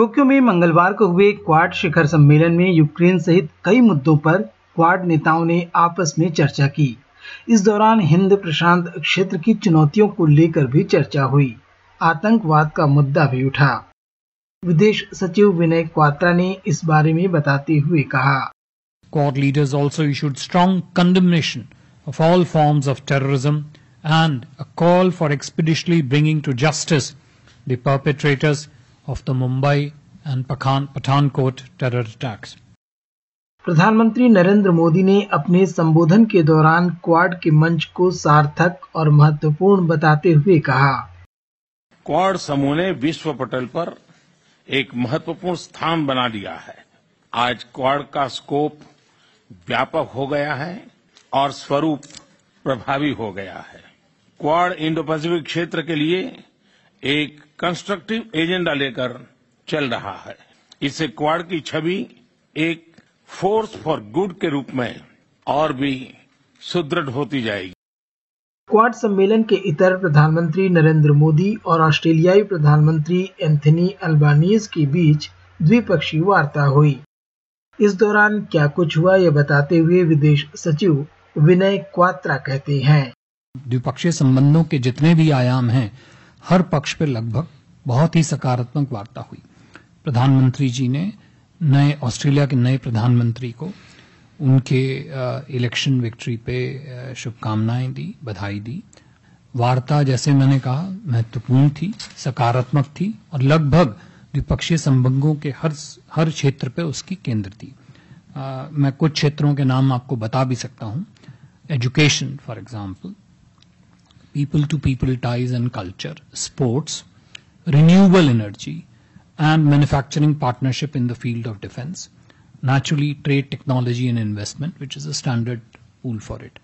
Tokyo में मंगलवार को हुए क्वाड शिखर सम्मेलन में यूक्रेन सहित कई मुद्दों पर क्वाड नेताओं ने आपस में चर्चा की। इस दौरान हिंद प्रशांत क्षेत्र की चुनौतियों को लेकर भी चर्चा हुई। आतंकवाद का मुद्दा भी उठा। विदेश सचिव विनय क्वात्रा ने इस बारे में बताते हुए कहा। Quad leaders also issued strong condemnation of all forms of terrorism and a call for expeditiously bringing to justice the perpetrators of the Mumbai and Pathan, Pathankot terror attacks. प्रधानमंत्री नरेंद्र मोदी ने अपने संबोधन के दौरान क्वाड के मंच को सार्थक और महत्वपूर्ण बताते हुए कहा। क्वाड समूह ने विश्व पटल पर एक महत्वपूर्ण स्थान बना लिया है। आज क्वाड का स्कोप व्यापक हो गया है और स्वरूप प्रभावी हो गया है। क्वाड इंडो पैसिफिक क्षेत्र के लिए एक कंस्ट्रक्टिव एजेंडा लेकर चल रहा है। इससे क्वाड की छवि एक फोर्स फॉर गुड के रूप में और भी सुदृढ़ होती जाएगी। क्वाड सम्मेलन के इतर प्रधानमंत्री नरेंद्र मोदी और ऑस्ट्रेलियाई प्रधानमंत्री एंथनी अल्बानीज के बीच द्विपक्षीय वार्ता हुई। इस दौरान क्या कुछ हुआ ये बताते हुए विदेश सचिव विनय क्वात्रा कहते हैं। द्विपक्षीय संबंधों के जितने भी आयाम हैं हर पक्ष पर लगभग बहुत ही सकारात्मक वार्ता हुई। प्रधानमंत्री जी ने नए ऑस्ट्रेलिया के नए प्रधानमंत्री को उनके इलेक्शन विक्ट्री पे शुभकामनाएँ दी बधाई दी। वार्ता जैसे मैंने कहा महत्वपूर्ण थी सकारात्मक थी और लगभग द्विपक्षीय संबंधों के हर हर क्षेत्र पे उसकी केंद्र थी। आ, मैं कुछ क्षेत्रों के नाम आपको बता भी सकता हूँ। Education for example people to people ties and culture sports renewable energy and manufacturing partnership in the field of defence naturally trade technology and investment, which is a standard pool for it.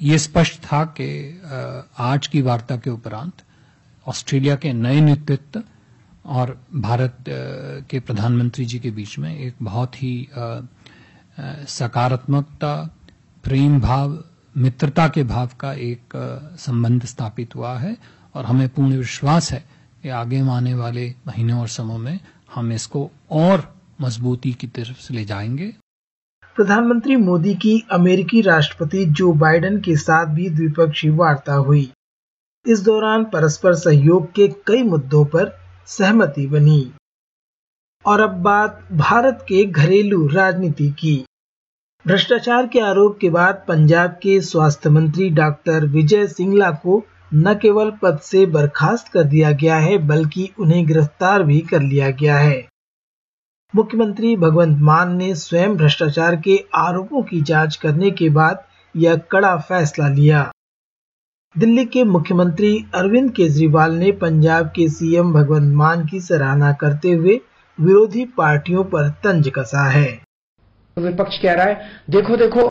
ये स्पष्ट था कि आज की वार्ता के उपरांत Australia के नए नेतृत्व और भारत के प्रधानमंत्री जी के बीच में एक बहुत ही सकारात्मकता प्रेम भाव मित्रता के भाव का एक संबंध स्थापित हुआ है और हमें पूर्ण विश्वास है कि आगे आने वाले महीनों और समों में हम इसको और मजबूती की तरफ़ से ले जाएँगे। प्रधानमंत्री मोदी की अमेरिकी राष्ट्रपति जो बाइडेन के साथ भी द्विपक्षीय वार्ता हुई। इस दौरान परस्पर सहयोग के कई मुद्दों पर सहमति बनी। और अब बात भारत के घरेलू राजनीति की। भ्रष्टाचार के आरोप के बाद पंजाब के स्वास्थ्य मंत्री डॉक्टर विजय सिंगला को न केवल पद से बर्खास्त कर दिया गया है, बल्कि उन्हें गिरफ़्तार भी कर लिया गया है। मुख्यमंत्री भगवंत मान ने स्वयं भ्रष्टाचार के आरोपों की जाँच करने के बाद यह कड़ा फैसला लिया। दिल्ली के मुख्यमंत्री अरविंद केजरीवाल ने पंजाब के सीएम भगवंत मान की सराहना करते हुए विरोधी पार्टियों पर तंज कसा है। विपक्ष कह रहा है, देखो देखो,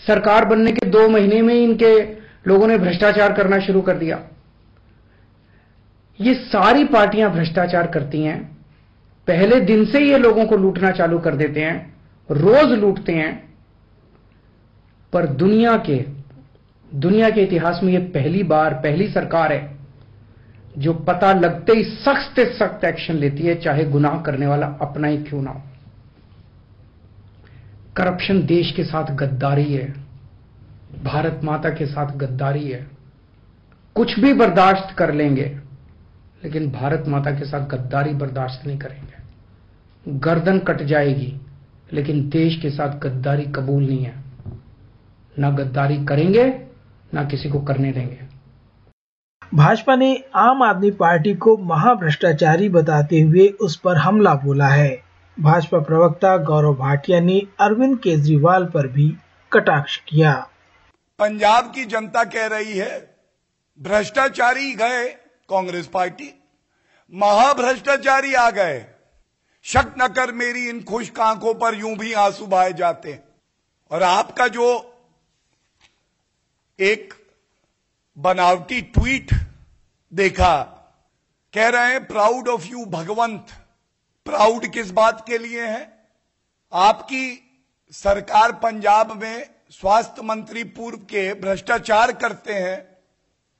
सरकार बनने के दो महीने में इनके लोगों ने भ्रष्टाचार करना शुरू कर दिया। ये सारी पार्टियाँ भ्रष्टाचार करती हैं, पहले दिन से ये लोगों को लूटना चालू कर देते हैं, रोज लूटते हैं, पर दुनिया के दुनिया के इतिहास में ये पहली बार, पहली सरकार है, जो पता लगते ही सख्त से सख्त एक्शन लेती है, चाहे गुनाह करने वाला अपना ही क्यों ना हो। करप्शन देश के साथ गद्दारी है, भारत माता के साथ गद्दारी है। कुछ भी बर्दाश्त कर लेंगे, लेकिन भारत माता के साथ गद्दारी बर्दाश्त नहीं करेंगे। गर्दन कट जाएगी, लेकिन देश के साथ गद्दारी कबूल नहीं है। ना गद्दारी करेंगे, ना किसी को करने देंगे। भाजपा ने आम आदमी पार्टी को महाभ्रष्टाचारी बताते हुए उस पर हमला बोला है। भाजपा प्रवक्ता गौरव भाटिया ने अरविंद केजरीवाल पर भी कटाक्ष किया। पंजाब की जनता कह रही है, भ्रष्टाचारी गए कांग्रेस पार्टी। महाभ्रष्टाचारी आ गए। शक न कर मेरी इन खुश आँखों पर यूँ भी आँसू बहाए जाते हैं। और आपका जो एक बनावटी ट्वीट देखा, कह रहे हैं proud of you Bhagwant. Proud किस बात के लिए है? आपकी सरकार पंजाब में स्वास्थ्य मंत्री पूर्व के भ्रष्टाचार करते हैं,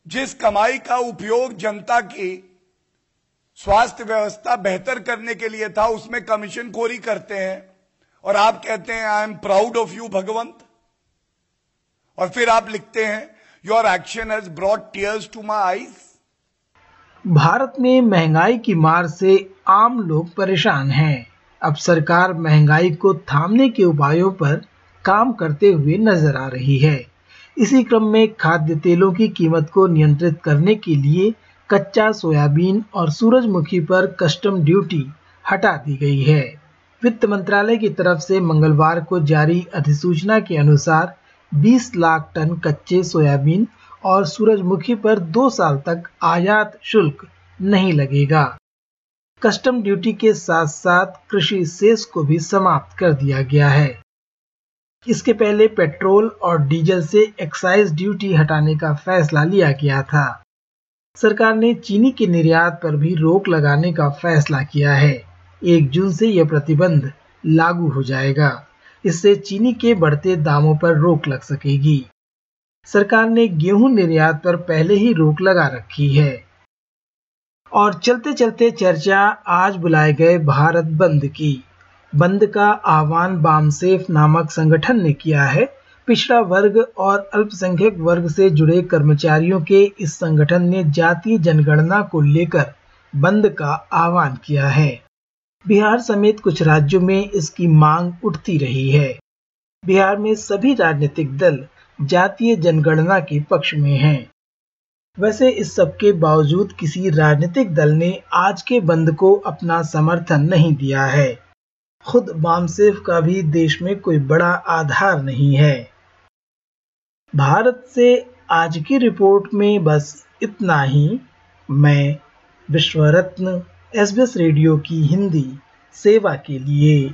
जिस कमाई का उपयोग जनता की स्वास्थ्य व्यवस्था बेहतर करने के लिए था, उसमें कमीशन खोरी करते हैं। और आप कहते हैं I am proud of you Bhagwant. और फिर आप लिखते हैं your action has brought tears to my eyes Bharat में महँगाई की मार से आम लोग परेशान हैं। अब सरकार महँगाई को थामने के उपायों पर काम करते हुए नज़र आ रही है। इसी क्रम में खाद्य तेलों की कीमत को नियंत्रित करने के लिए कच्चा सोयाबीन और सूरजमुखी पर कस्टम ड्यूटी हटा दी गई है। वित्त मंत्रालय की तरफ़ से मंगलवार को जारी अधिसूचना के अनुसार 20 लाख टन कच्चे सोयाबीन और सूरजमुखी पर दो साल तक आयात शुल्क नहीं लगेगा। कस्टम ड्यूटी के साथ साथ कृषि सेस को भी समाप्त कर दिया गया है। इसके पहले पेट्रोल और डीजल से एक्साइज ड्यूटी हटाने का फैसला लिया गया था। सरकार ने चीनी के निर्यात पर भी रोक लगाने का फैसला किया है। एक जून से यह प्रतिबंध लागू हो जाएगा। इससे चीनी के बढ़ते दामों पर रोक लग सकेगी। सरकार ने गेहूँ निर्यात पर पहले ही रोक लगा रखी है। और चलते चलते चर्चा आज बुलाए गए भारत बंद की। बंद का आह्वान बामसेफ नामक संगठन ने किया है। पिछड़ा वर्ग और अल्पसंख्यक वर्ग से जुड़े कर्मचारियों के इस संगठन ने जातीय जनगणना को लेकर बंद का आह्वान किया है। बिहार समेत कुछ राज्यों में इसकी मांग उठती रही है। बिहार में सभी राजनीतिक दल जातीय जनगणना के पक्ष में हैं। वैसे इस सब के बावजूद किसी राजनीतिक दल ने आज के बंद को अपना समर्थन नहीं दिया है। खुद बामसेफ का भी देश में कोई बड़ा आधार नहीं है। भारत से आज की रिपोर्ट में बस इतना ही। मैं विश्वरत्न एस रेडियो की हिंदी सेवा के लिए।